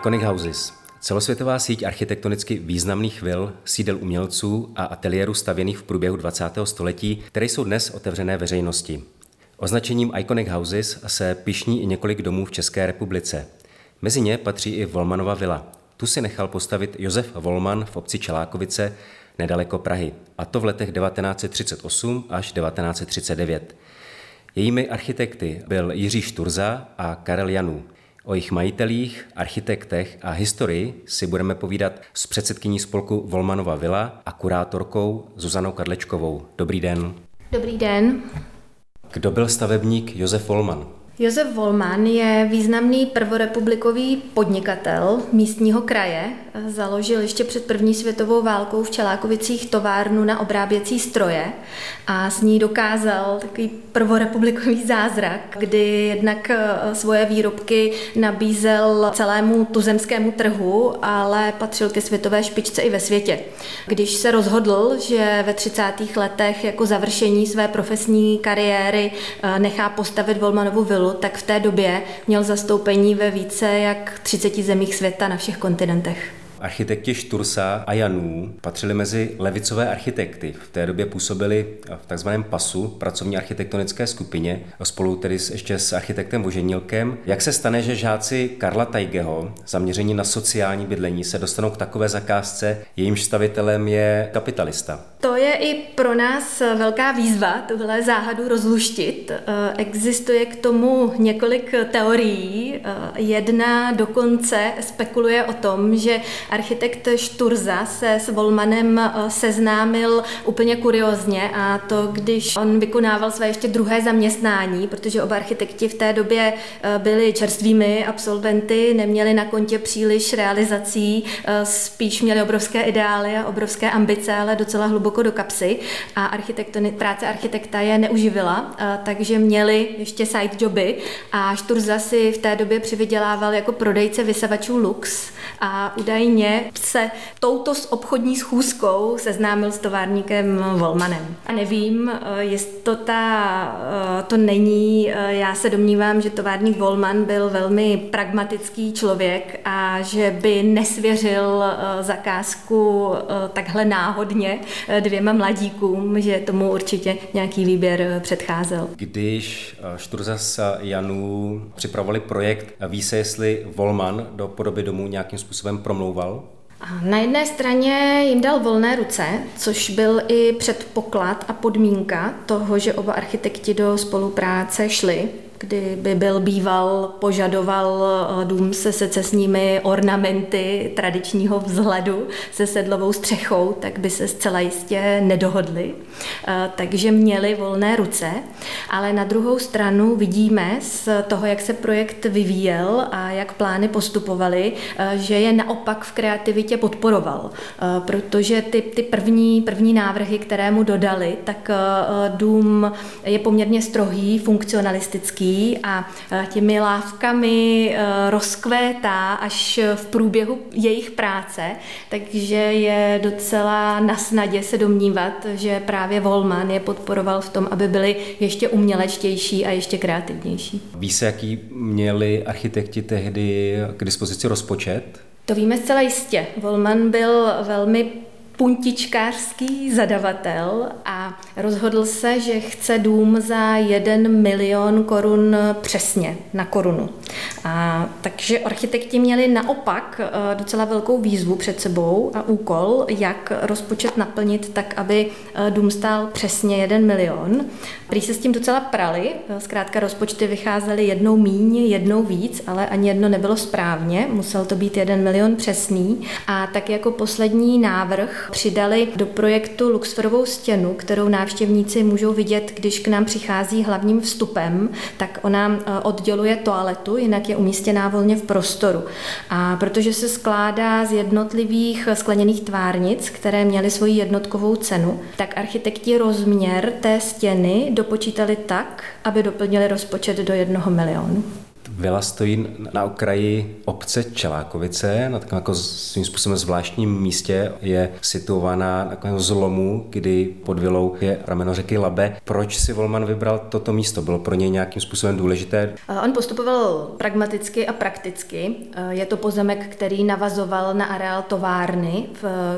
Iconic Houses. Celosvětová síť architektonicky významných vil, sídel umělců a ateliérů stavěných v průběhu 20. století, které jsou dnes otevřené veřejnosti. Označením Iconic Houses se pišní i několik domů v České republice. Mezi ně patří i Volmanova vila. Tu si nechal postavit Josef Volman v obci Čelákovice nedaleko Prahy, a to v letech 1938 až 1939. Jejími architekty byl Jiří Šturza a Karel Janů. O jejich majitelích, architektech a historii si budeme povídat s předsedkyní spolku Volmanova Vila a kurátorkou Zuzanou Kadlečkovou. Dobrý den. Dobrý den. Kdo byl stavebník Josef Volman? Josef Volman je významný prvorepublikový podnikatel místního kraje. Založil ještě před první světovou válkou v Čelákovicích továrnu na obráběcí stroje a s ní dokázal takový prvorepublikový zázrak, kdy jednak eh, svoje výrobky nabízel celému tuzemskému trhu, ale patřil ke světové špičce i ve světě. Když se rozhodl, že ve 30. letech jako završení své profesní kariéry eh, nechá postavit Volmanovu vilu, tak v té době měl zastoupení ve více jak 30 zemích světa na všech kontinentech. Architekti Štursa a Janů patřili mezi levicové architekty. V té době působili v takzvaném PASu, pracovní architektonické skupině, spolu tedy ještě s architektem Voženilkem. Jak se stane, že žáci Karla Tajgeho, zaměření na sociální bydlení, se dostanou k takové zakázce, jejímž stavitelem je kapitalista? To je i pro nás velká výzva, tuhle záhadu rozluštit. Eh, existuje k tomu několik teorií. Eh, jedna dokonce spekuluje o tom, že architekt Šturza se s Volmanem eh, seznámil úplně kuriozně a to, když on vykonával své ještě druhé zaměstnání, protože oba architekti v té době byli čerstvými absolventy, neměli na kontě příliš realizací, spíš měli obrovské ideály a obrovské ambice, ale docela hluboko do kapsy. A práce architekta je neuživila, takže měli ještě side joby. A Šturza si v té době přivydělával jako prodejce vysavačů Lux a údajně se touto s obchodní schůzkou seznámil s továrníkem Volmanem. A nevím, jestli to, ta, to není, já se domnívám, že továrník Volman byl velmi pragmatický člověk a že by nesvěřil zakázku takhle náhodně dvěma mladíkům, že tomu určitě nějaký výběr předcházel. Když Šturza s Janů připravovali projekt, ví se, jestli Volman do podoby domů nějakým způsobem promlouval? Na jedné straně jim dal volné ruce, což byl i předpoklad a podmínka toho, že oba architekti do spolupráce šli kdy by byl býval, požadoval eh, dům se secesními ornamenty tradičního vzhledu se sedlovou střechou, tak by se zcela jistě nedohodli. Eh, takže měli volné ruce, ale na druhou stranu vidíme z toho, jak se projekt vyvíjel a jak plány postupovaly, eh, že je naopak v kreativitě podporoval, protože ty, ty první, první návrhy, které mu dodali, tak dům je poměrně strohý, funkcionalistický, a e, těmi lávkami e, rozkvétá až v průběhu jejich práce, takže je docela na snadě se domnívat, že právě Volman je podporoval v tom, aby byli ještě umělečtější a ještě kreativnější. Ví se, jaký měli architekti tehdy k dispozici rozpočet? To víme zcela jistě. Volman byl velmi puntičkářský zadavatel a rozhodl se, že chce dům za jeden milion korun přesně na korunu. A, takže architekti měli naopak eh, docela velkou výzvu před sebou a úkol, jak rozpočet naplnit tak, aby eh, dům stál přesně jeden milion. Prý se s tím docela prali, eh, zkrátka rozpočty vycházely jednou míň, jednou víc, ale ani jedno nebylo správně, musel to být jeden milion přesný. A tak jako poslední návrh přidali do projektu Luxferovou stěnu, kterou návštěvníci můžou vidět, když k nám přichází hlavním vstupem, tak ona odděluje toaletu, jinak je umístěná volně v prostoru. A protože se skládá z jednotlivých skleněných tvárnic, které měly svoji jednotkovou cenu, tak architekti rozměr té stěny dopočítali tak, aby doplnili rozpočet do jednoho milionu. Vila stojí na okraji obce Čelákovice, na takovém jako svým způsobem zvláštním místě. Je situovaná na takovém zlomu, kdy pod vilou je rameno řeky Labe. Proč si Volman vybral toto místo? Bylo pro něj nějakým způsobem důležité? On postupoval pragmaticky a prakticky. Je to pozemek, který navazoval na areál továrny,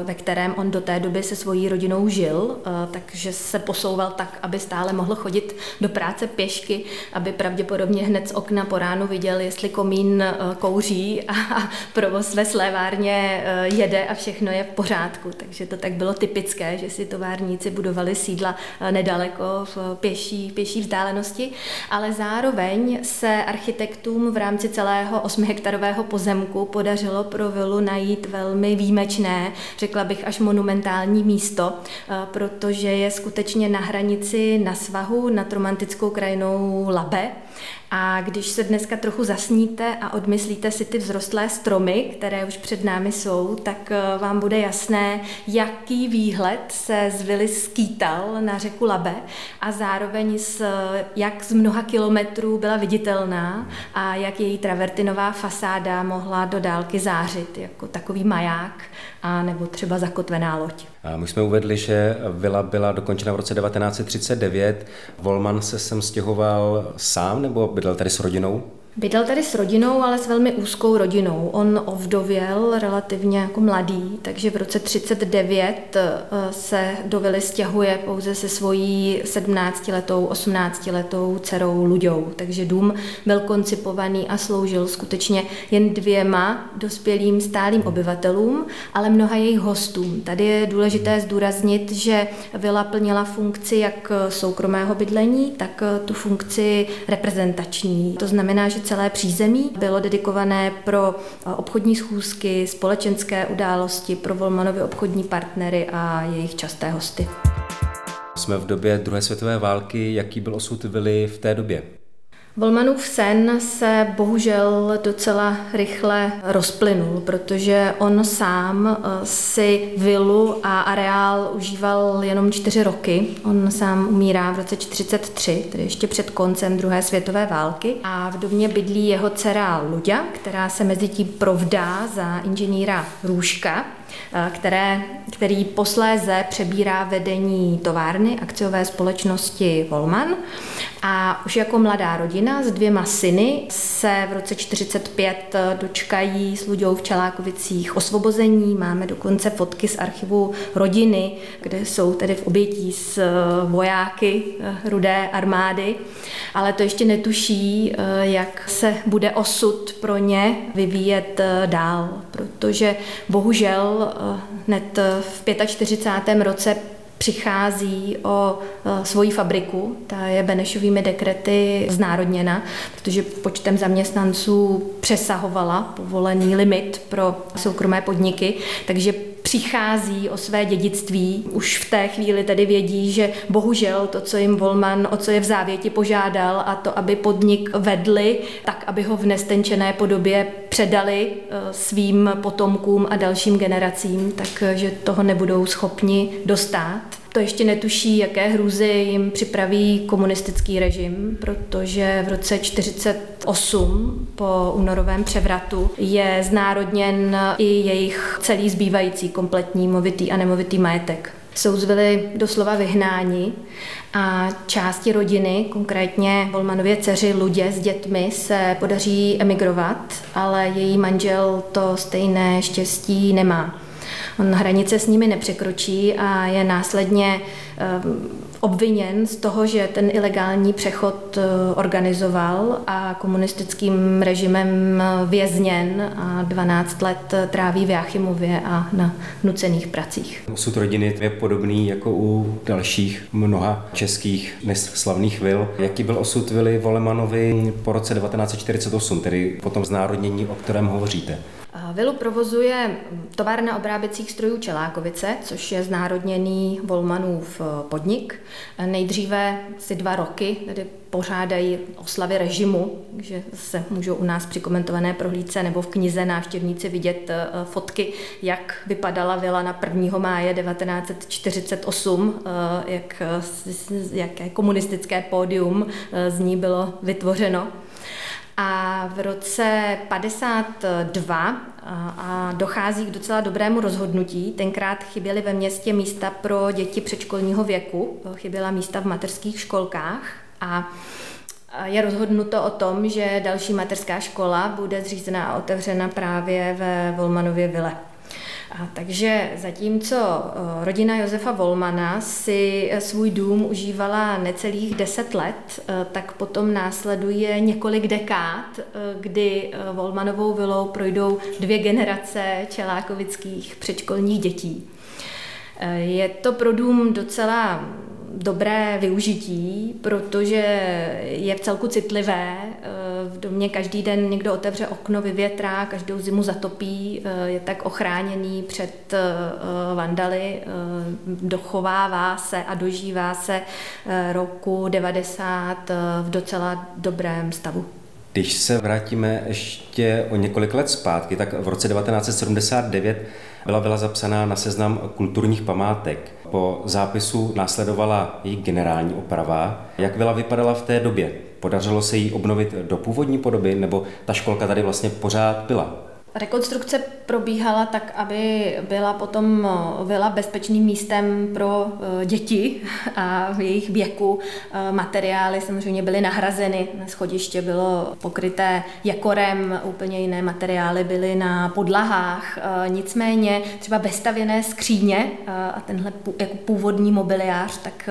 ve kterém on do té doby se svojí rodinou žil, takže se posouval tak, aby stále mohl chodit do práce pěšky, aby pravděpodobně hned z okna po ránu viděl, jestli komín eh, kouří a provoz ve slévárně eh, jede a všechno je v pořádku. Takže to tak bylo typické, že si továrníci budovali sídla eh, nedaleko v pěší, pěší vzdálenosti, ale zároveň se architektům v rámci celého 8 hektarového pozemku podařilo pro vilu najít velmi výjimečné, řekla bych až monumentální místo, protože je skutečně na hranici na svahu nad romantickou krajinou Labe a když se dneska trochu zasníte a odmyslíte si ty vzrostlé stromy, které už před námi jsou, tak eh, vám bude jasné, jaký výhled se z vily skýtal na řeku Labe a zároveň z, jak z mnoha kilometrů byla viditelná a jak její travertinová fasáda mohla do dálky zářit jako takový maják a nebo třeba zakotvená loď. A my jsme uvedli, že vila byla dokončena v roce 1939. Volman se sem stěhoval sám nebo bydlel tady s rodinou? Bydlel tady s rodinou, ale s velmi úzkou rodinou. On ovdověl relativně jako mladý, takže v roce 39 eh, se do vily stěhuje pouze se svojí 17-letou, 18-letou dcerou Luďou. Takže dům byl koncipovaný a sloužil skutečně jen dvěma dospělým stálým obyvatelům, ale mnoha jejich hostům. Tady je důležité zdůraznit, že vila plnila funkci jak soukromého bydlení, tak tu funkci reprezentační. To znamená, že celé přízemí bylo dedikované pro obchodní schůzky, společenské události, pro Volmanovi obchodní partnery a jejich časté hosty. Jsme v době druhé světové války. Jaký byl osud Vily v té době? Volmanův sen se bohužel docela rychle rozplynul, protože on sám eh, si vilu a areál užíval jenom čtyři roky. On sám umírá v roce 43, tedy ještě před koncem druhé světové války. A v domě bydlí jeho dcera Luďa, která se mezi tím provdá za inženýra Růžka, Eh, které, který posléze přebírá vedení továrny akciové společnosti Volman. A už jako mladá rodina s dvěma syny se v roce 45 dočkají s Luďou v Čelákovicích osvobození. Máme dokonce fotky z archivu rodiny, kde jsou tedy v obětí s eh, vojáky eh, rudé armády. Ale to ještě netuší, jak se bude osud pro ně vyvíjet dál, protože bohužel Eh, hned v 45. roce přichází o eh, svoji fabriku, ta je Benešovými dekrety znárodněna, protože počtem zaměstnanců přesahovala povolený limit pro soukromé podniky, takže přichází o své dědictví. Už v té chvíli tedy vědí, že bohužel to, co jim Volman, o co je v závěti požádal a to, aby podnik vedli, tak aby ho v nestenčené podobě předali eh, svým potomkům a dalším generacím, takže toho nebudou schopni dostat. To ještě netuší, jaké hrůzy jim připraví komunistický režim, protože v roce 1948 po únorovém převratu je znárodněn i jejich celý zbývající kompletní movitý a nemovitý majetek. Jsou z vily doslova vyhnáni a části rodiny, konkrétně Volmanově dceři Ludě s dětmi, se podaří emigrovat, ale její manžel to stejné štěstí nemá. On hranice s nimi nepřekročí a je následně ehm, obviněn z toho, že ten ilegální přechod eh, organizoval a komunistickým režimem vězněn a 12 let tráví v Jáchymově a na nucených pracích. Osud rodiny je podobný jako u dalších mnoha českých slavných vil. Jaký byl osud vily Volemanovi po roce 1948, tedy po tom znárodnění, o kterém hovoříte? Vilu provozuje továrna obráběcích strojů Čelákovice, což je znárodněný Volmanův eh, podnik. Nejdříve si dva roky tedy pořádají oslavy režimu, že se můžou u nás při komentované prohlídce nebo v knize návštěvníci vidět eh, fotky, jak vypadala vila na 1. máje 1948, eh, jak, jaké komunistické pódium z ní bylo vytvořeno. A v roce 52 a dochází k docela dobrému rozhodnutí. Tenkrát chyběly ve městě místa pro děti předškolního věku, chyběla místa v mateřských školkách a je rozhodnuto o tom, že další mateřská škola bude zřízena a otevřena právě ve Volmanově vile. A takže zatímco eh, rodina Josefa Volmana si eh, svůj dům užívala necelých deset let, eh, tak potom následuje několik dekád, kdy Volmanovou vilou projdou dvě generace čelákovických předškolních dětí. Je to pro dům docela dobré využití, protože je v celku citlivé. Eh, domě každý den někdo otevře okno, vyvětrá, každou zimu zatopí, eh, je tak ochráněný před eh, vandaly, dochovává se a dožívá se roku 90 v docela dobrém stavu. Když se vrátíme ještě o několik let zpátky, tak v roce 1979 byla vila zapsaná na seznam kulturních památek. Po zápisu následovala její generální oprava. Jak vila vypadala v té době? Podařilo se jí obnovit do původní podoby, nebo ta školka tady vlastně pořád byla? Rekonstrukce probíhala tak, aby byla potom eh, vila bezpečným místem pro eh, děti a v jejich věku. Eh, materiály samozřejmě byly nahrazeny, schodiště bylo pokryté jakorem, úplně jiné materiály byly na podlahách. Nicméně třeba bezstavěné skříně a tenhle jako původní mobiliář, tak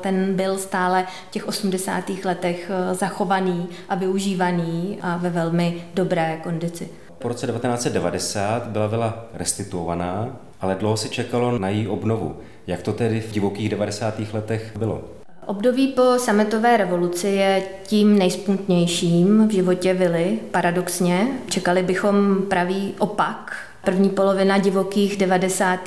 ten byl stále v těch 80. letech zachovaný a využívaný a ve velmi dobré kondici. Po roce 1990 byla vila restituovaná, ale dlouho se čekalo na její obnovu. Jak to tedy v divokých 90. letech bylo? Období po sametové revoluci je tím nejsputnějším v životě vily, paradoxně. Čekali bychom pravý opak. První polovina divokých 90.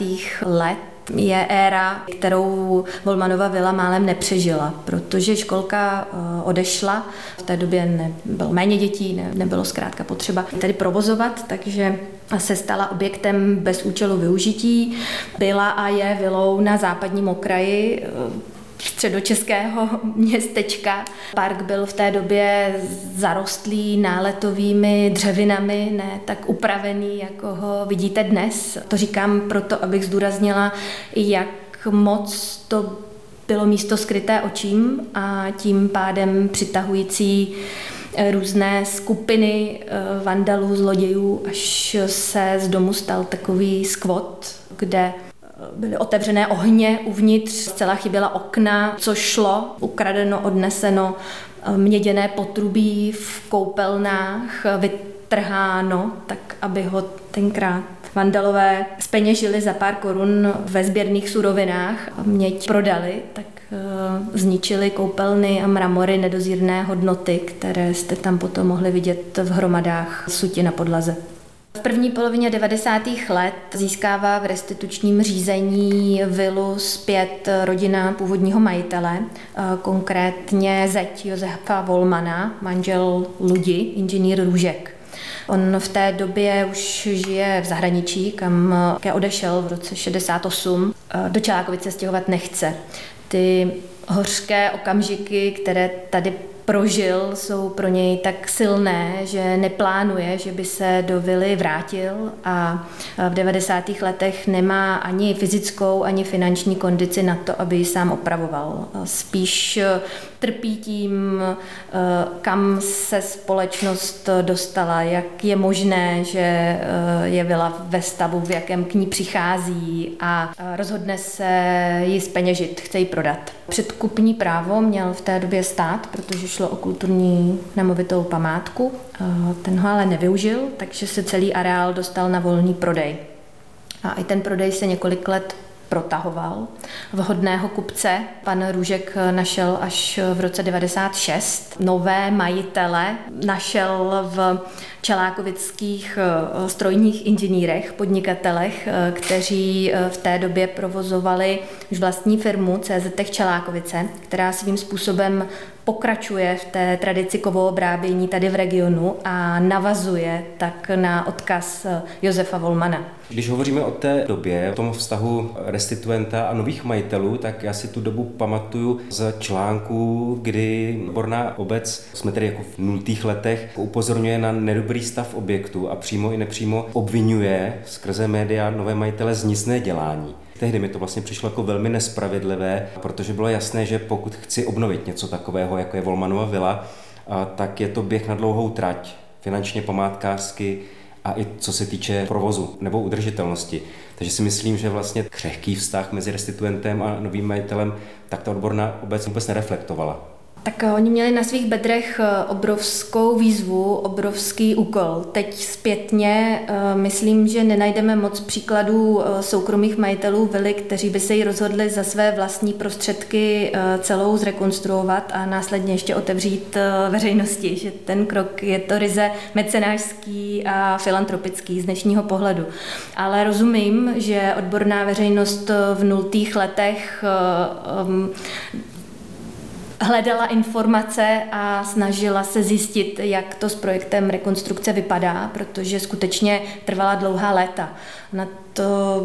let je éra, kterou Volmanova vila málem nepřežila, protože školka eh, odešla. V té době nebylo méně dětí, ne, nebylo zkrátka potřeba tady provozovat, takže se stala objektem bez účelu využití. Byla a je vilou na západním okraji eh, středočeského městečka. Park byl v té době zarostlý náletovými dřevinami, ne tak upravený, jako ho vidíte dnes. To říkám proto, abych zdůraznila, jak moc to bylo místo skryté očím a tím pádem přitahující různé skupiny eh, vandalů, zlodějů, až se z domu stal takový skvot, kde byly otevřené ohně uvnitř, zcela chyběla okna, co šlo, ukradeno, odneseno, měděné potrubí v koupelnách, vytrháno, tak aby ho tenkrát vandalové speněžili za pár korun ve sběrných surovinách a měď prodali, tak eh, zničili koupelny a mramory nedozírné hodnoty, které jste tam potom mohli vidět v hromadách suti na podlaze. V první polovině 90. let získává v restitučním řízení vilu zpět rodina původního majitele, eh, konkrétně zeď Josefa Volmana, manžel Ludi, inženýr Růžek. On v té době už žije v zahraničí, kam ke odešel v roce 68. Eh, do Čelákovice stěhovat nechce. Ty hořké okamžiky, které tady prožil, jsou pro něj tak silné, že neplánuje, že by se do vily vrátil a v 90. letech nemá ani fyzickou, ani finanční kondici na to, aby ji sám opravoval. Spíš trpí tím, kam se společnost dostala, jak je možné, že je vila ve stavu, v jakém k ní přichází a rozhodne se ji speněžit, chce ji prodat. Předkupní právo měl v té době stát, protože šlo o kulturní nemovitou památku. Ten ho ale nevyužil, takže se celý areál dostal na volný prodej. A i ten prodej se několik let protahoval. Vhodného kupce pan Růžek našel až v roce 96. Nové majitele našel v čelákovických eh, strojních inženýrech, podnikatelech, eh, kteří eh, v té době provozovali už vlastní firmu CZ Čelákovice, která svým způsobem pokračuje v té tradici kovoobrábění tady v regionu a navazuje tak na odkaz Josefa Volmana. Když hovoříme o té době, o tom vztahu restituenta a nových majitelů, tak já si tu dobu pamatuju z článku, kdy odborná obec, jsme tedy jako v nultých letech, upozorňuje na nedobrý stav objektu a přímo i nepřímo obvinuje skrze média nové majitele z nic nedělání. Tehdy mi to vlastně přišlo jako velmi nespravedlivé, protože bylo jasné, že pokud chci obnovit něco takového, jako je Volmanova vila, tak je to běh na dlouhou trať, finančně, památkářsky, a i co se týče provozu nebo udržitelnosti. Takže si myslím, že vlastně křehký vztah mezi restituentem a novým majitelem tak ta odborná obec vůbec nereflektovala. Tak eh, oni měli na svých bedrech eh, obrovskou výzvu, obrovský úkol. Teď zpětně eh, myslím, že nenajdeme moc příkladů soukromých majitelů vily, kteří by se ji rozhodli za své vlastní prostředky celou zrekonstruovat a následně ještě otevřít veřejnosti. Že ten krok je to ryze mecenářský a filantropický z dnešního pohledu. Ale rozumím, že odborná veřejnost v nultých letech hledala informace a snažila se zjistit, jak to s projektem rekonstrukce vypadá, protože skutečně trvala dlouhá léta. Na to,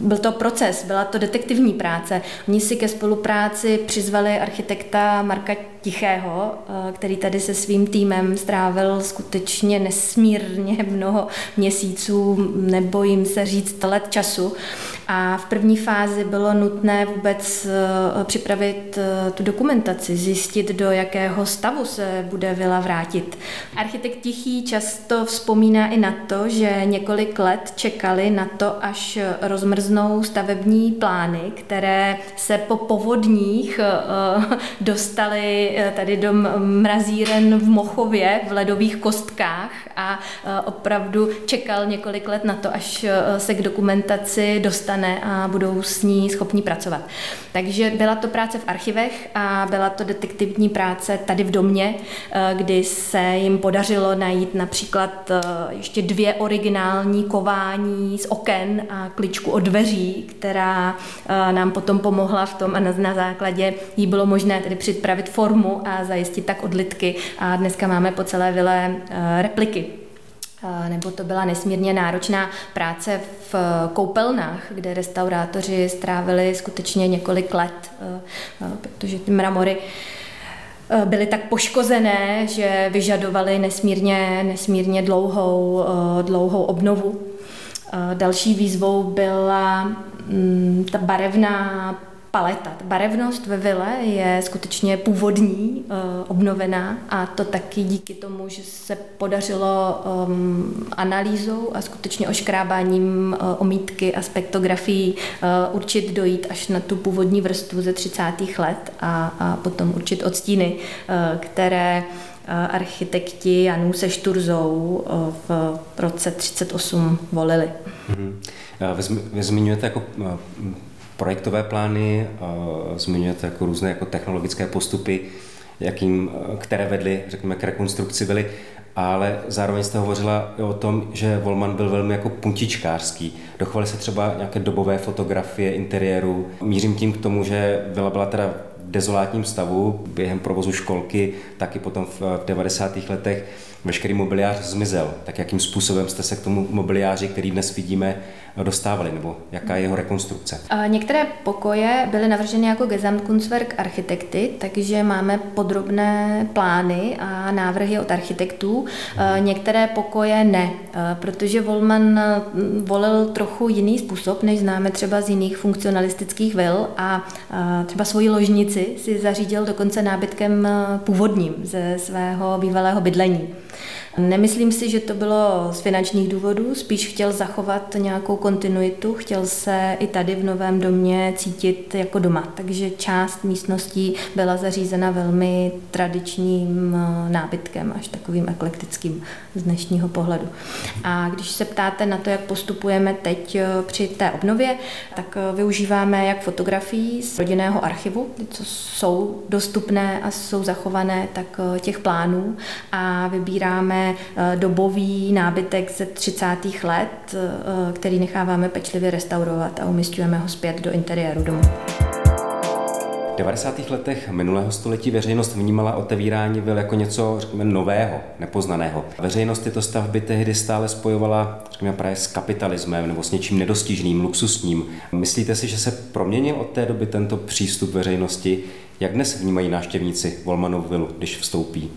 byl to proces, byla to detektivní práce. Oni si ke spolupráci přizvali architekta Marka Tichého, eh, který tady se svým týmem strávil skutečně nesmírně mnoho měsíců, nebojím se říct let času. A v první fázi bylo nutné vůbec eh, připravit eh, tu dokumentaci, zjistit, do jakého stavu se bude vila vrátit. Architekt Tichý často vzpomíná i na to, že několik let čekali na to, až rozmrznou stavební plány, které se po povodních dostaly tady do mrazíren v Mochově v ledových kostkách a opravdu čekal několik let na to, až se k dokumentaci dostane dostane a budou s ní schopni pracovat. Takže byla to práce v archivech a byla to detektivní práce tady v domě, eh, kdy se jim podařilo najít například eh, ještě dvě originální kování z oken a kličku od dveří, která eh, nám potom pomohla v tom a na základě jí bylo možné tedy připravit formu a zajistit tak odlitky a dneska máme po celé vile repliky nebo to byla nesmírně náročná práce v koupelnách, kde restaurátoři strávili skutečně několik let, protože ty mramory byly tak poškozené, že vyžadovaly nesmírně, nesmírně dlouhou, dlouhou obnovu. Další výzvou byla mm, ta barevná paleta. Barevnost ve vile je skutečně původní, eh, obnovená a to taky díky tomu, že se podařilo um, analýzou a skutečně oškrábáním uh, omítky a spektografií uh, určit dojít až na tu původní vrstvu ze 30. let a, potom určit odstíny, které architekti Janů se Šturzou v roce 38 volili. Mm-hmm. Vy zmiňujete jako projektové plány, zmiňujete jako různé jako technologické postupy, jakým, které vedly, řekněme, k rekonstrukci byly, ale zároveň jste hovořila o tom, že Volman byl velmi jako puntičkářský. Dochovaly se třeba nějaké dobové fotografie interiéru. Mířím tím k tomu, že byla byla teda v dezolátním stavu během provozu školky, taky potom v 90. letech veškerý mobiliář zmizel. Tak jakým způsobem jste se k tomu mobiliáři, který dnes vidíme, dostávali, nebo jaká je jeho rekonstrukce? Některé pokoje byly navrženy jako Gesamtkunstwerk architekty, takže máme podrobné plány a návrhy od architektů. Některé pokoje ne, protože Volman volil trochu jiný způsob, než známe třeba z jiných funkcionalistických vil a třeba svoji ložnici si zařídil dokonce nábytkem původním ze svého bývalého bydlení. Nemyslím si, že to bylo z finančních důvodů, spíš chtěl zachovat nějakou kontinuitu, chtěl se i tady v Novém domě cítit jako doma, takže část místností byla zařízena velmi tradičním eh, nábytkem, až takovým eklektickým z dnešního pohledu. A když se ptáte na to, jak postupujeme teď eh, při té obnově, tak eh, využíváme jak fotografií z rodinného archivu, co jsou dostupné a jsou zachované, tak těch plánů a vybíráme Eh, dobový nábytek ze 30. let, eh, který necháváme pečlivě restaurovat a umistujeme ho zpět do interiéru domu. 90. letech minulého století veřejnost vnímala otevírání vil jako něco, řekněme, nového, nepoznaného. Veřejnost tyto stavby tehdy stále spojovala, řekněme, právě s kapitalismem nebo s něčím nedostižným, luxusním. Myslíte si, že se proměnil od té doby tento přístup veřejnosti? Jak dnes vnímají návštěvníci Volmanovu vilu, když vstoupí?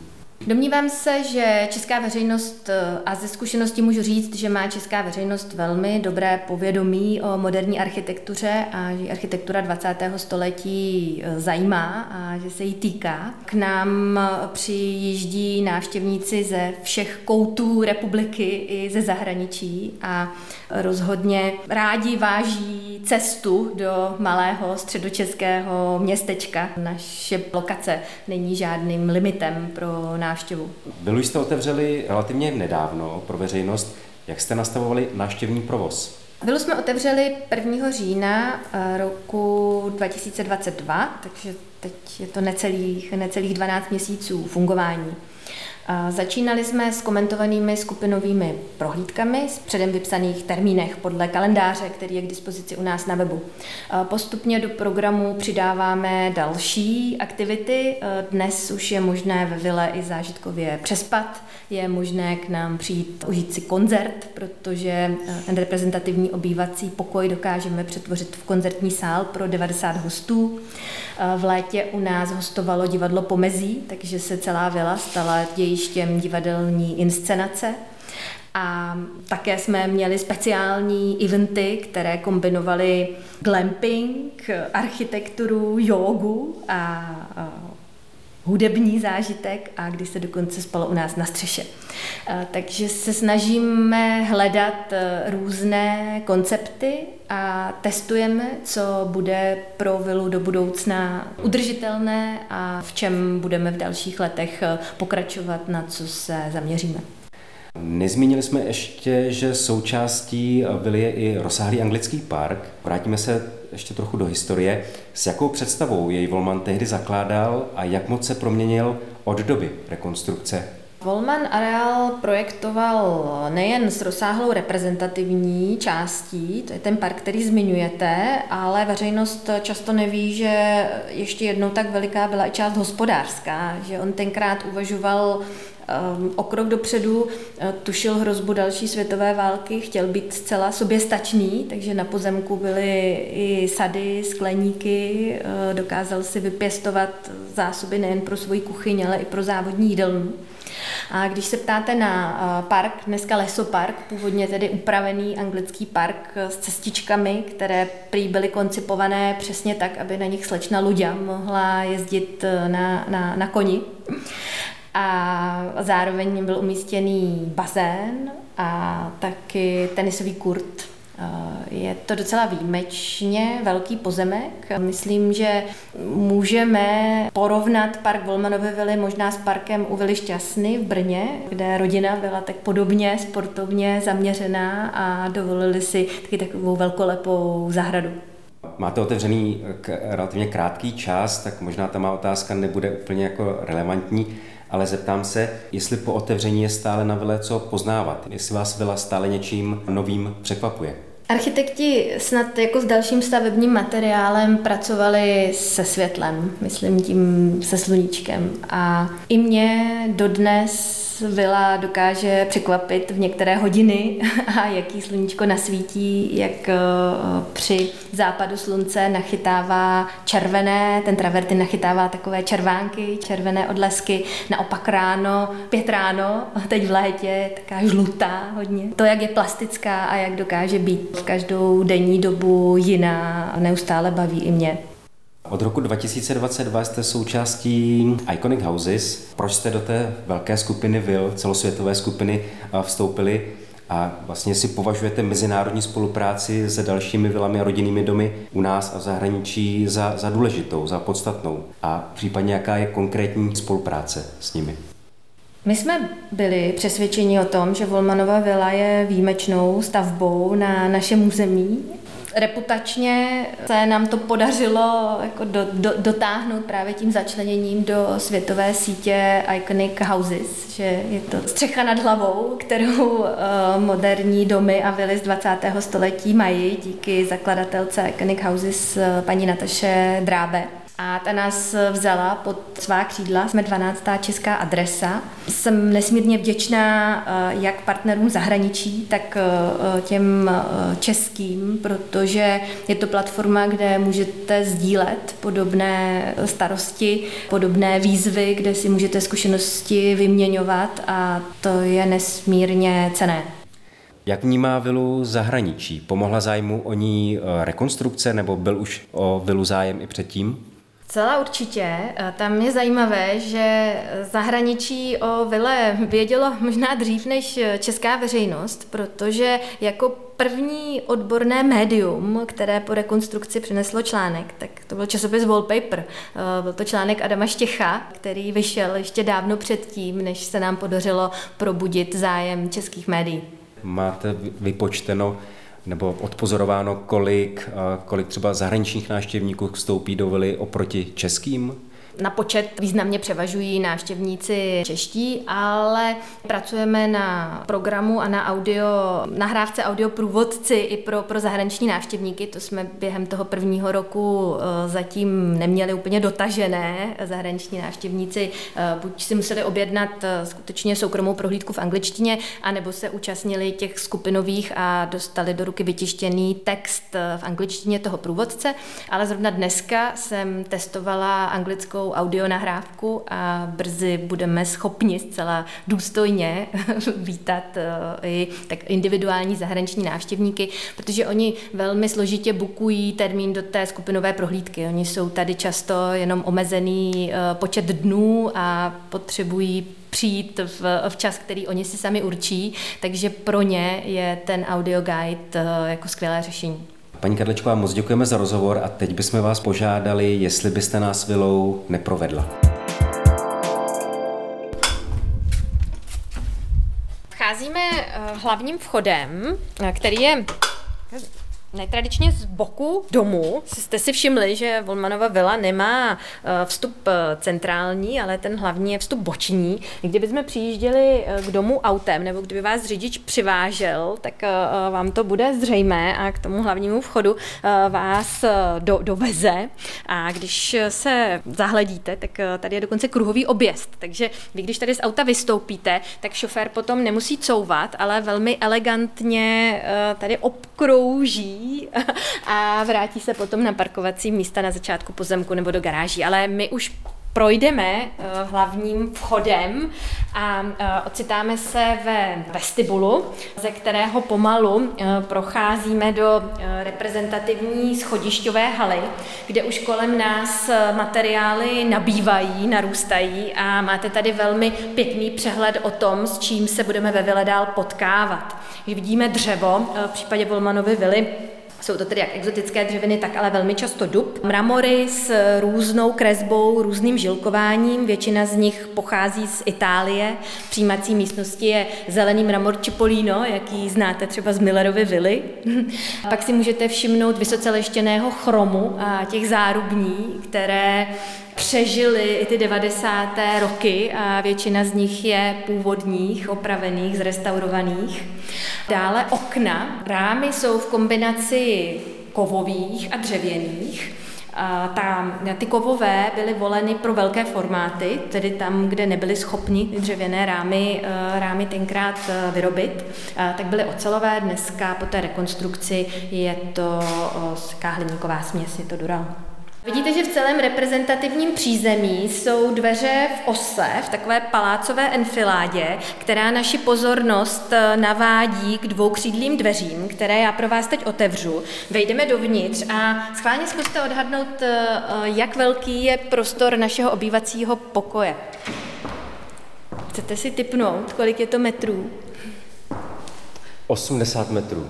Domnívám se, že česká veřejnost, eh, a ze zkušenosti můžu říct, že má česká veřejnost velmi dobré povědomí o moderní architektuře a že architektura 20. století eh, zajímá a že se jí týká. K nám eh, přijíždí návštěvníci ze všech koutů republiky i ze zahraničí a rozhodně rádi váží cestu do malého středočeského městečka. Naše lokace není žádným limitem pro návštěvu. Vilu jste otevřeli relativně nedávno pro veřejnost. Jak jste nastavovali návštěvní provoz? Vilu jsme otevřeli 1. října eh, roku 2022, takže teď je to necelých, necelých 12 měsíců fungování. Začínali jsme s komentovanými skupinovými prohlídkami s předem vypsaných termínech podle kalendáře, který je k dispozici u nás na webu. Postupně do programu přidáváme další aktivity. Dnes už je možné ve vile i zážitkově přespat, je možné k nám přijít užít si koncert, protože ten reprezentativní obývací pokoj dokážeme přetvořit v koncertní sál pro 90 hostů. V létě u nás hostovalo divadlo Pomezí, takže se celá vila stala dějištěm divadelní inscenace. A také jsme měli speciální eventy, které kombinovaly glamping, architekturu, jogu a hudební zážitek a kdy se dokonce spalo u nás na střeše. Takže se snažíme hledat e, různé koncepty a testujeme, co bude pro vilu do budoucna udržitelné a v čem budeme v dalších letech e, pokračovat, na co se zaměříme. Nezmínili jsme ještě, že součástí vily je i rozsáhlý anglický park. Vrátíme se ještě trochu do historie. S jakou představou jej Volman tehdy zakládal a jak moc se proměnil od doby rekonstrukce Volman areál projektoval nejen s rozsáhlou reprezentativní částí, to je ten park, který zmiňujete, ale veřejnost často neví, že ještě jednou tak veliká byla i část hospodářská, že on tenkrát uvažoval o krok dopředu, uh, tušil hrozbu další světové války, chtěl být zcela soběstačný, takže na pozemku byly i sady, skleníky, uh, dokázal si vypěstovat zásoby nejen pro svoji kuchyň, ale i pro závodní jídelnu. A když se ptáte na eh, park, dneska lesopark, původně tedy upravený anglický park s cestičkami, které prý byly koncipované přesně tak, aby na nich slečna Luďa mohla jezdit eh, na, na, na koni. A zároveň byl umístěný bazén a taky tenisový kurt Eh, je to docela výjimečně velký pozemek. Myslím, že můžeme porovnat park Volmanovy vily možná s parkem u Vily Šťastny v Brně, kde rodina byla tak podobně sportovně zaměřená a dovolili si taky takovou velkolepou zahradu. Máte otevřený k relativně krátký čas, tak možná ta má otázka nebude úplně jako relevantní ale zeptám se, jestli po otevření je stále na vile co poznávat, jestli vás vila stále něčím novým překvapuje. Architekti snad jako s dalším stavebním materiálem pracovali se světlem, myslím tím se sluníčkem. A i mě dodnes vila dokáže překvapit v některé hodiny a jaký sluníčko nasvítí, jak eh, při západu slunce nachytává červené, ten travertin nachytává takové červánky, červené odlesky, naopak ráno, pět ráno, teď v létě taká žlutá hodně. To, jak je plastická a jak dokáže být v každou denní dobu jiná, neustále baví i mě. Od roku 2022 jste součástí Iconic Houses. Proč jste do té velké skupiny VIL, celosvětové skupiny, vstoupili a vlastně si považujete mezinárodní spolupráci se dalšími vilami a rodinnými domy u nás a v zahraničí za, za důležitou, za podstatnou? A případně jaká je konkrétní spolupráce s nimi? My jsme byli přesvědčeni o tom, že Volmanova vila je výjimečnou stavbou na našem území reputačně se nám to podařilo jako do, do, dotáhnout právě tím začleněním do světové sítě Iconic Houses, že je to střecha nad hlavou, kterou uh, moderní domy a vily z 20. století mají díky zakladatelce Iconic Houses uh, paní Nataše Drábe. A ta nás vzala pod svá křídla. Jsme 12. česká adresa. Jsem nesmírně vděčná eh, jak partnerům zahraničí, tak eh, těm eh, českým, protože je to platforma, kde můžete sdílet podobné starosti, podobné výzvy, kde si můžete zkušenosti vyměňovat a to je nesmírně cené. Jak vnímá vilu zahraničí? Pomohla zájmu o ní rekonstrukce nebo byl už o vilu zájem i předtím? Celá určitě. Tam je zajímavé, že zahraničí o vile vědělo možná dřív než česká veřejnost, protože jako první odborné médium, které po rekonstrukci přineslo článek, tak to byl časopis Wallpaper. Byl to článek Adama Štěcha, který vyšel ještě dávno předtím, než se nám podařilo probudit zájem českých médií. Máte vypočteno, nebo odpozorováno, kolik, kolik třeba zahraničních návštěvníků vstoupí do vily oproti českým? Na počet významně převažují návštěvníci čeští, ale pracujeme na programu a na audio, nahrávce audio průvodci i pro, pro zahraniční návštěvníky. To jsme během toho prvního roku eh, zatím neměli úplně dotažené. Zahraniční návštěvníci eh, buď si museli objednat eh, skutečně soukromou prohlídku v angličtině, anebo se účastnili těch skupinových a dostali do ruky vytištěný text v angličtině toho průvodce. Ale zrovna dneska jsem testovala anglickou novou audionahrávku a brzy budeme schopni zcela důstojně vítat eh, i tak individuální zahraniční návštěvníky, protože oni velmi složitě bukují termín do té skupinové prohlídky. Oni jsou tady často jenom omezený eh, počet dnů a potřebují přijít v, v čas, který oni si sami určí, takže pro ně je ten audio guide eh, jako skvělé řešení. Paní Kadlečková, moc děkujeme za rozhovor a teď bychom vás požádali, jestli byste nás vilou neprovedla. Vcházíme eh, hlavním vchodem, eh, který je Netradičně z boku domu jste si všimli, že Volmanova vila nemá eh, vstup eh, centrální, ale ten hlavní je vstup boční. Kdybychom přijížděli eh, k domu autem, nebo kdyby vás řidič přivážel, tak vám to bude zřejmé a k tomu hlavnímu vchodu vás do, doveze. A když se zahledíte, tak tady je dokonce kruhový objezd. Takže vy, když tady z auta vystoupíte, tak šofér potom nemusí couvat, ale velmi elegantně tady obkrouží a vrátí se potom na parkovací místa na začátku pozemku nebo do garáží. Ale my už projdeme uh, hlavním vchodem a uh, ocitáme se ve vestibulu, ze kterého pomalu uh, procházíme do reprezentativní schodišťové haly, kde už kolem nás materiály nabývají, narůstají a máte tady velmi pěkný přehled o tom, s čím se budeme ve vile dál potkávat. Vidíme dřevo, v případě Volmanovy vily jsou to tedy jak exotické dřeviny, tak ale velmi často dub. Mramory s různou kresbou, různým žilkováním, většina z nich pochází z Itálie. V přijímací místnosti je zelený mramor Cipollino, jaký znáte třeba z Millerovy vily. Pak si můžete všimnout vysoce leštěného chromu a těch zárubní, které přežili i ty 90. roky a většina z nich je původních, opravených, zrestaurovaných. Dále okna. Rámy jsou v kombinaci kovových a dřevěných. A ta, ty kovové byly voleny pro velké formáty, tedy tam, kde nebyly schopni dřevěné rámy, eh, rámy tenkrát eh, vyrobit, tak byly ocelové. Dneska po té rekonstrukci je to hliníková směs, je to dural. Vidíte, že v celém reprezentativním přízemí jsou dveře v ose, v takové palácové enfiládě, která naši pozornost eh, navádí k dvoukřídlým dveřím, které já pro vás teď otevřu. Vejdeme dovnitř a schválně zkuste odhadnout, eh, eh, jak velký je prostor našeho obývacího pokoje. Chcete si typnout, kolik je to metrů? 80 metrů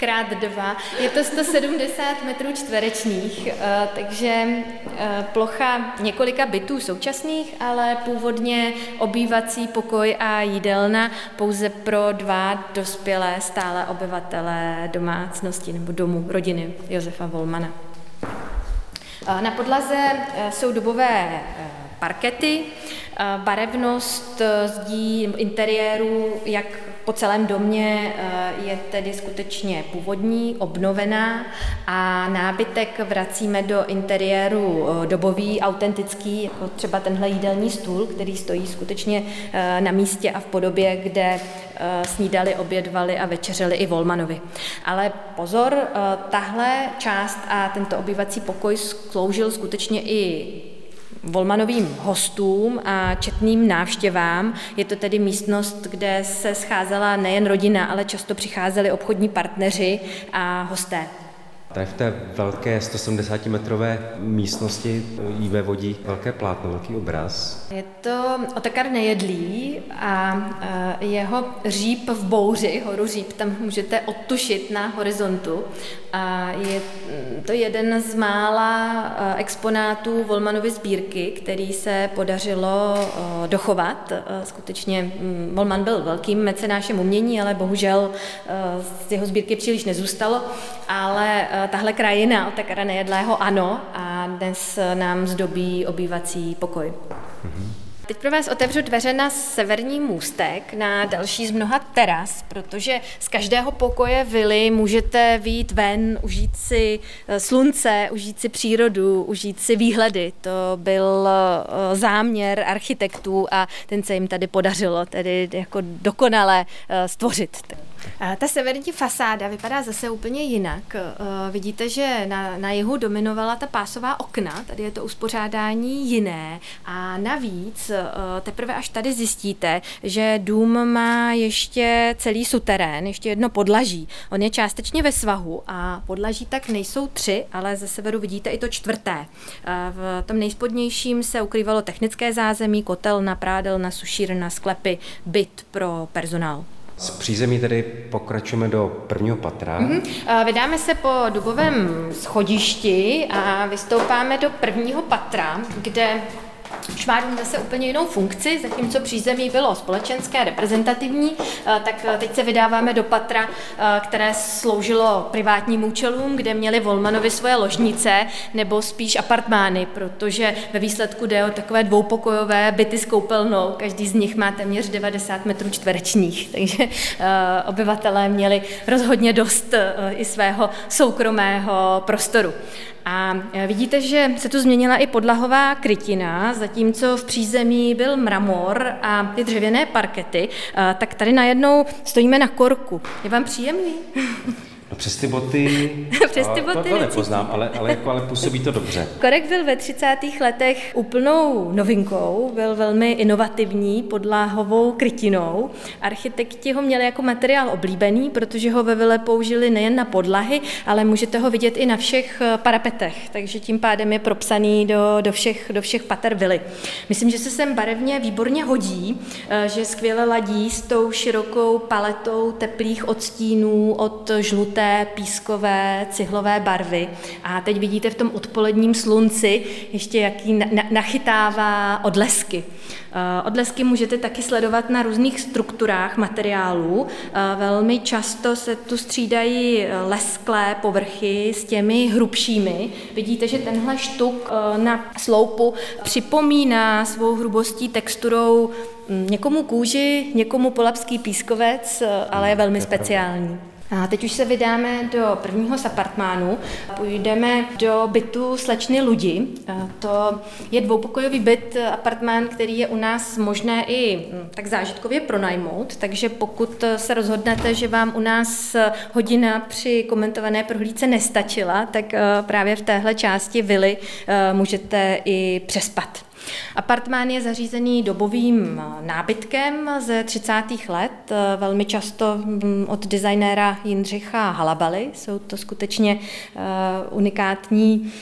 krát dva. Je to 170 metrů čtverečních, eh, takže eh, plocha několika bytů současných, ale původně obývací pokoj a jídelna pouze pro dva dospělé stále obyvatele domácnosti nebo domu rodiny Josefa Volmana. Eh, na podlaze jsou dobové parkety, barevnost zdí interiéru jak po celém domě je tedy skutečně původní, obnovená a nábytek vracíme do interiéru dobový, autentický, jako třeba tenhle jídelní stůl, který stojí skutečně na místě a v podobě, kde snídali, obědvali a večeřeli i Volmanovi. Ale pozor, tahle část a tento obyvací pokoj sloužil skutečně i Volmanovým hostům a četným návštěvám. Je to tedy místnost, kde se scházela nejen rodina, ale často přicházeli obchodní partneři a hosté. Tady v té velké 170-metrové místnosti jí ve vodí velké plátno, velký obraz. Je to otakar nejedlý a jeho říp v bouři, horu říp, tam můžete odtušit na horizontu. A je to jeden z mála exponátů Volmanovy sbírky, který se podařilo dochovat. Skutečně mm, Volman byl velkým mecenášem umění, ale bohužel z jeho sbírky příliš nezůstalo, ale tahle krajina Otakara nejedlého ano a dnes nám zdobí obývací pokoj. Mm-hmm. Teď pro vás otevřu dveře na severní můstek, na další z mnoha teras, protože z každého pokoje vily můžete výjít ven, užít si eh, slunce, užít si přírodu, užít si výhledy. To byl eh, záměr architektů a ten se jim tady podařilo, tedy jako dokonale eh, stvořit. Ta severní fasáda vypadá zase úplně jinak. Vidíte, že na, na jihu dominovala ta pásová okna, tady je to uspořádání jiné a navíc teprve až tady zjistíte, že dům má ještě celý suterén, ještě jedno podlaží. On je částečně ve svahu a podlaží tak nejsou tři, ale ze severu vidíte i to čtvrté. V tom nejspodnějším se ukrývalo technické zázemí, kotel na prádel, na sušírna, sklepy, byt pro personál. Z přízemí tedy pokračujeme do prvního patra. Mm-hmm. Vydáme se po dubovém schodišti a vystoupáme do prvního patra, kde má zase úplně jinou funkci, zatímco přízemí bylo společenské, reprezentativní, eh, tak eh, teď se vydáváme do patra, eh, které sloužilo privátním účelům, kde měli Volmanovi svoje ložnice nebo spíš apartmány, protože ve výsledku jde o takové dvoupokojové byty s koupelnou, každý z nich má téměř 90 metrů čtverečních, takže obyvatelé měli rozhodně dost i svého soukromého prostoru. A e, vidíte, že se tu změnila i podlahová krytina, zatímco v přízemí byl mramor a ty dřevěné parkety, e, tak tady najednou stojíme na korku. Je vám příjemný? Přes ty boty, přes ty boty to, to nepoznám, ale, ale, jako, ale působí to dobře. Korek byl ve 30. letech úplnou novinkou, byl velmi inovativní podlahovou krytinou. Architekti ho měli jako materiál oblíbený, protože ho ve vile použili nejen na podlahy, ale můžete ho vidět i na všech eh, parapetech, takže tím pádem je propsaný do, do, všech, do všech pater vily. Myslím, že se sem barevně výborně hodí, eh, že skvěle ladí s tou širokou paletou teplých odstínů od žluté žluté, pískové, cihlové barvy. A teď vidíte v tom odpoledním slunci ještě, jaký na- nachytává odlesky. Eh, odlesky můžete taky sledovat na různých strukturách materiálů. Eh, velmi často se tu střídají eh, lesklé povrchy s těmi hrubšími. Vidíte, že tenhle štuk na sloupu připomíná svou hrubostí, texturou hm, někomu kůži, někomu polapský pískovec, ale je velmi speciální. A teď už se vydáme do prvního z apartmánů. Půjdeme do bytu slečny Ludi. To je dvoupokojový byt, apartmán, který je u nás možné i hm, tak zážitkově pronajmout, takže pokud se rozhodnete, že vám u nás hodina při komentované prohlídce nestačila, tak eh, právě v téhle části vily eh, můžete i přespat. Apartmán je zařízený dobovým nábytkem ze 30. let, velmi často mm, od designéra Jindřicha Halabaly. Jsou to skutečně eh, unikátní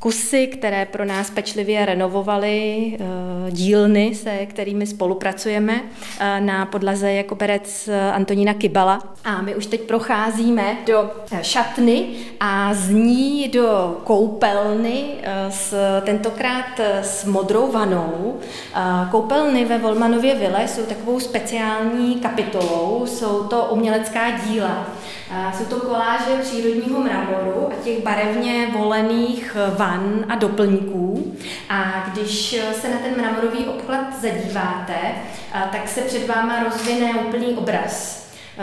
kusy, které pro nás pečlivě renovovaly eh, dílny, se kterými spolupracujeme. Eh, na podlaze je koberec eh, Antonína Kybala. A my už teď procházíme do šatny a z ní do koupelny, s, tentokrát s modrou vanou. Koupelny ve Volmanově vile jsou takovou speciální kapitolou, jsou to umělecká díla Jsou to koláže přírodního mramoru a těch barevně volených van a doplňků. A když se na ten mramorový obklad zadíváte, tak se před váma rozvine úplný obraz.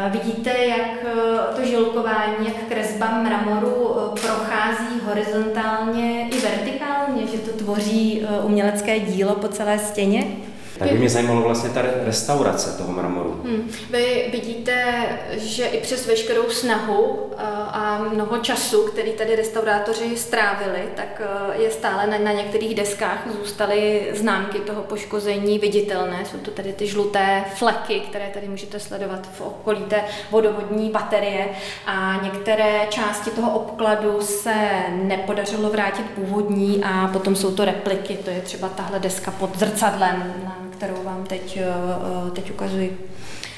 Vidíte, jak to žilkování, jak kresba mramoru prochází horizontálně i vertikálně, že to tvoří umělecké dílo po celé stěně? Tak by mě zajímalo vlastně ta restaurace toho mramoru. Hmm. Vy vidíte, že i přes veškerou snahu eh, a mnoho času, který tady restaurátoři strávili, tak eh, je stále na, na některých deskách zůstaly známky toho poškození viditelné. Jsou to tady ty žluté fleky, které tady můžete sledovat v okolí té vodovodní baterie a některé části toho obkladu se nepodařilo vrátit původní a potom jsou to repliky, to je třeba tahle deska pod zrcadlem, kterou vám teď, eh, teď ukazuji.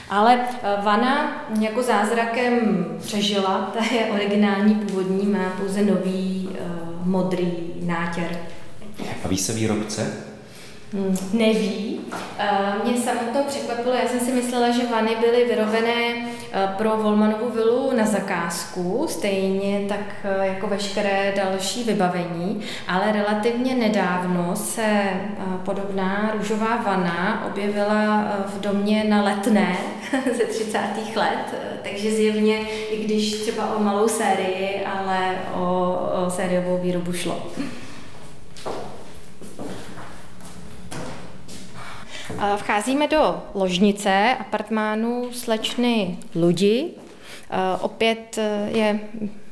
Ale eh, vana jako zázrakem přežila, ta je originální původní, má pouze nový modrý nátěr. A ví se výrobce? Hmm, neví. Mě samotnou překvapilo, já jsem si myslela, že vany byly vyrobené pro Volmanovu vilu na zakázku, stejně tak jako veškeré další vybavení, ale relativně nedávno se podobná růžová vana objevila v domě na letné ze 30. let, takže zjevně, i když třeba o malou sérii, ale o, o sériovou výrobu šlo. Vcházíme do ložnice apartmánu slečny Ludi. Opět e, je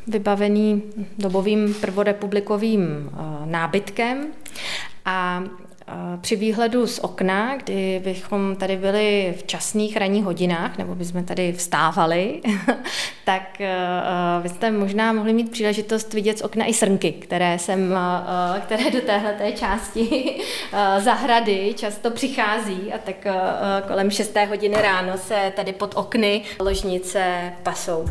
vybavený dobovým prvorepublikovým e, nábytkem a při výhledu z okna, kdy bychom tady byli v časných ranních hodinách, nebo bychom tady vstávali, tak byste možná mohli mít příležitost vidět z okna i srnky, které, jsem, které do téhle části zahrady často přichází a tak kolem 6. hodiny ráno se tady pod okny ložnice pasou.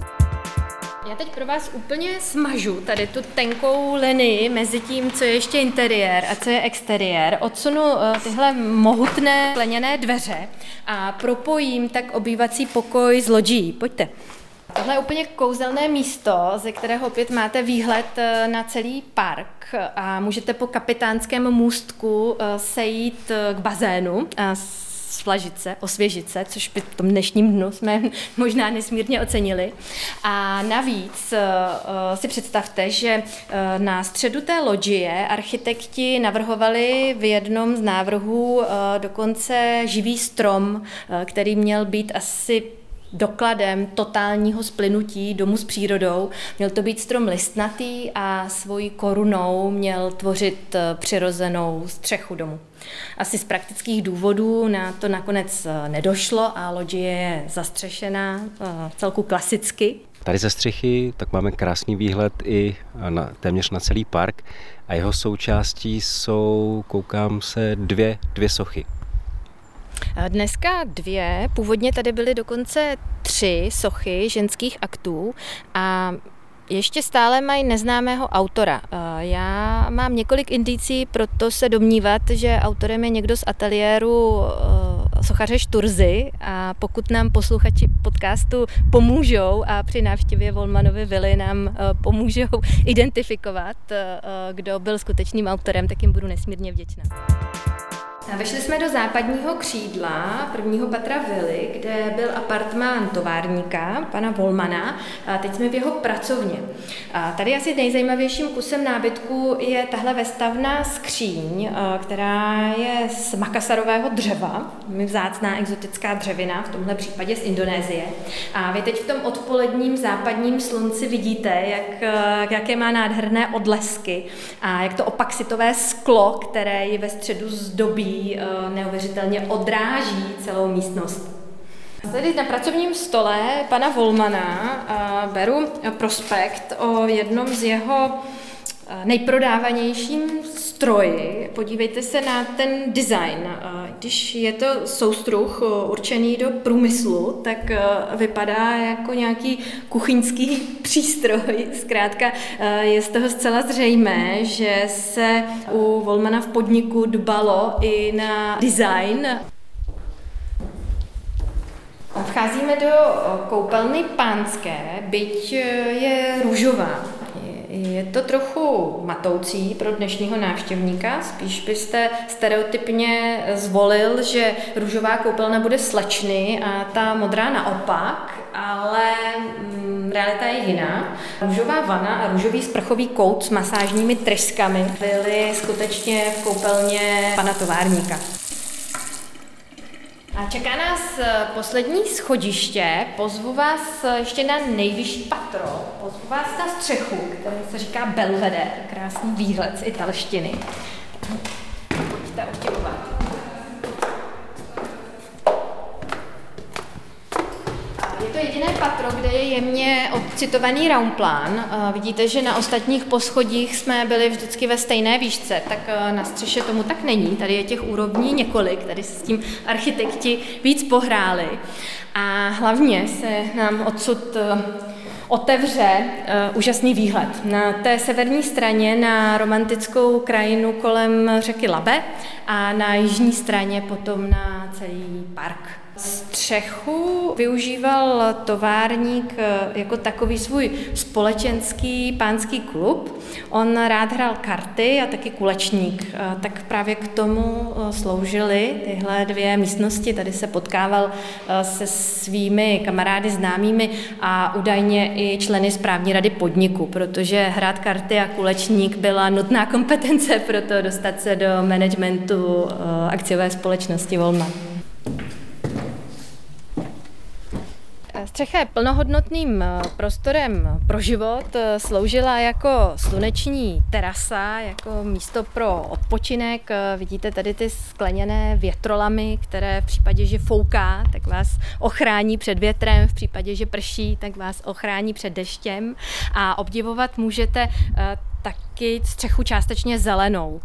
Já teď pro vás úplně smažu tady tu tenkou linii mezi tím, co je ještě interiér a co je exteriér. Odsunu uh, tyhle mohutné skleněné dveře a propojím tak obývací pokoj s loďí. Pojďte. Tohle je úplně kouzelné místo, ze kterého opět máte výhled eh, na celý park a můžete po kapitánském můstku eh, sejít k bazénu sflažit se, osvěžit se, což by v tom dnešním dnu jsme možná nesmírně ocenili. A navíc uh, si představte, že uh, na středu té loďie architekti navrhovali v jednom z návrhů dokonce živý strom, který měl být asi dokladem totálního splynutí domu s přírodou. Měl to být strom listnatý a svojí korunou měl tvořit eh, přirozenou střechu domu. Asi z praktických důvodů na to nakonec eh, nedošlo a loďie je zastřešená eh, celku klasicky. Tady ze střechy tak máme krásný výhled i na, téměř na celý park a jeho součástí jsou, koukám se, dvě, dvě sochy. Dneska dvě, původně tady byly dokonce tři sochy ženských aktů a ještě stále mají neznámého autora. Já mám několik indicí, proto se domnívat, že autorem je někdo z ateliéru eh, sochaře Šturzy a pokud nám posluchači podcastu pomůžou a při návštěvě Volmanovy vily nám eh, pomůžou identifikovat, eh, kdo byl skutečným autorem, tak jim budu nesmírně vděčná. Vešli jsme do západního křídla prvního patra vily, kde byl apartmán továrníka, pana Volmana. A teď jsme v jeho pracovně. A tady asi nejzajímavějším kusem nábytku je tahle vestavná skříň, která je z makasarového dřeva, vzácná exotická dřevina, v tomhle případě z Indonésie. A vy teď v tom odpoledním západním slunci vidíte, jak, jaké má nádherné odlesky a jak to opaxitové sklo, které je ve středu zdobí, Eh, neuvěřitelně odráží celou místnost. Tady na pracovním stole pana Volmana eh, beru prospekt o jednom z jeho eh, nejprodávanějším stroji. Podívejte se na ten design. Když je to soustruh určený do průmyslu, tak vypadá jako nějaký kuchyňský přístroj. Zkrátka je z toho zcela zřejmé, že se u Volmana v podniku dbalo i na design Vcházíme do koupelny pánské, byť je růžová. Je to trochu matoucí pro dnešního návštěvníka, spíš byste stereotypně zvolil, že růžová koupelna bude slečny a ta modrá naopak, ale mm, realita je jiná. Růžová vana a růžový sprchový kout s masážními tryskami byly skutečně v koupelně pana továrníka. A čeká nás eh, poslední schodiště. Pozvu vás eh, ještě na nejvyšší patro. Pozvu vás na střechu, který se říká Belvedere. Krásný výhled z italštiny. Pojďte. Patro, kde je jemně odcitovaný raumplán. Vidíte, že na ostatních poschodích jsme byli vždycky ve stejné výšce, tak eh, na střeše tomu tak není. Tady je těch úrovní několik, tady se s tím architekti víc pohráli. A hlavně se nám odsud eh, otevře úžasný výhled. Na té severní straně na romantickou krajinu kolem řeky Labe a na jižní straně potom na celý park. Střechu využíval továrník eh, jako takový svůj společenský pánský klub. On rád hrál karty a taky kulečník. Eh, tak právě k tomu eh, sloužily tyhle dvě místnosti. Tady se potkával se svými kamarády známými a údajně i členy správní rady podniku, protože hrát karty a kulečník byla nutná kompetence pro to dostat se do managementu akciové společnosti Volma. Střecha je plnohodnotným eh, prostorem pro život, eh, sloužila jako sluneční terasa, jako místo pro odpočinek. Eh, vidíte tady ty skleněné větrolamy, které v případě, že fouká, tak vás ochrání před větrem, v případě, že prší, tak vás ochrání před deštěm a obdivovat můžete taky střechu částečně zelenou.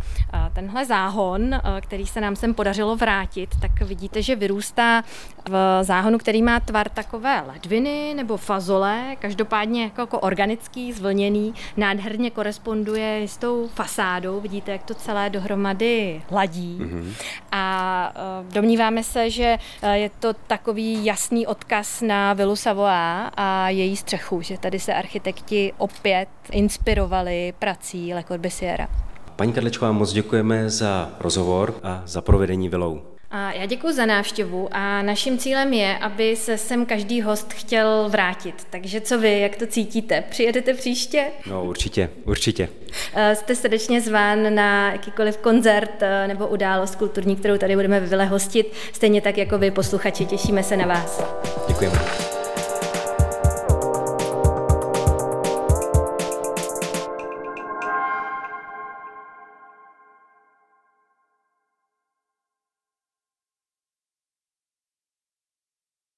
Tenhle záhon, který se nám sem podařilo vrátit, tak vidíte, že vyrůstá v záhonu, který má tvar takové ledviny nebo fazole, každopádně jako, jako organický, zvlněný, nádherně koresponduje s tou fasádou, vidíte, jak to celé dohromady ladí. Mm-hmm. A domníváme se, že je to takový jasný odkaz na Vilu Savoy a její střechu, že tady se architekti opět inspirovali prací Le Corbusiera. Paní Kadlečková, moc děkujeme za rozhovor a za provedení vilou. A já děkuji za návštěvu a naším cílem je, aby se sem každý host chtěl vrátit. Takže co vy, jak to cítíte? Přijedete příště? No určitě, určitě. Eh, jste srdečně zván na jakýkoliv koncert eh, nebo událost kulturní, kterou tady budeme ve Vile hostit. Stejně tak jako vy, posluchači, těšíme se na vás. Děkujeme.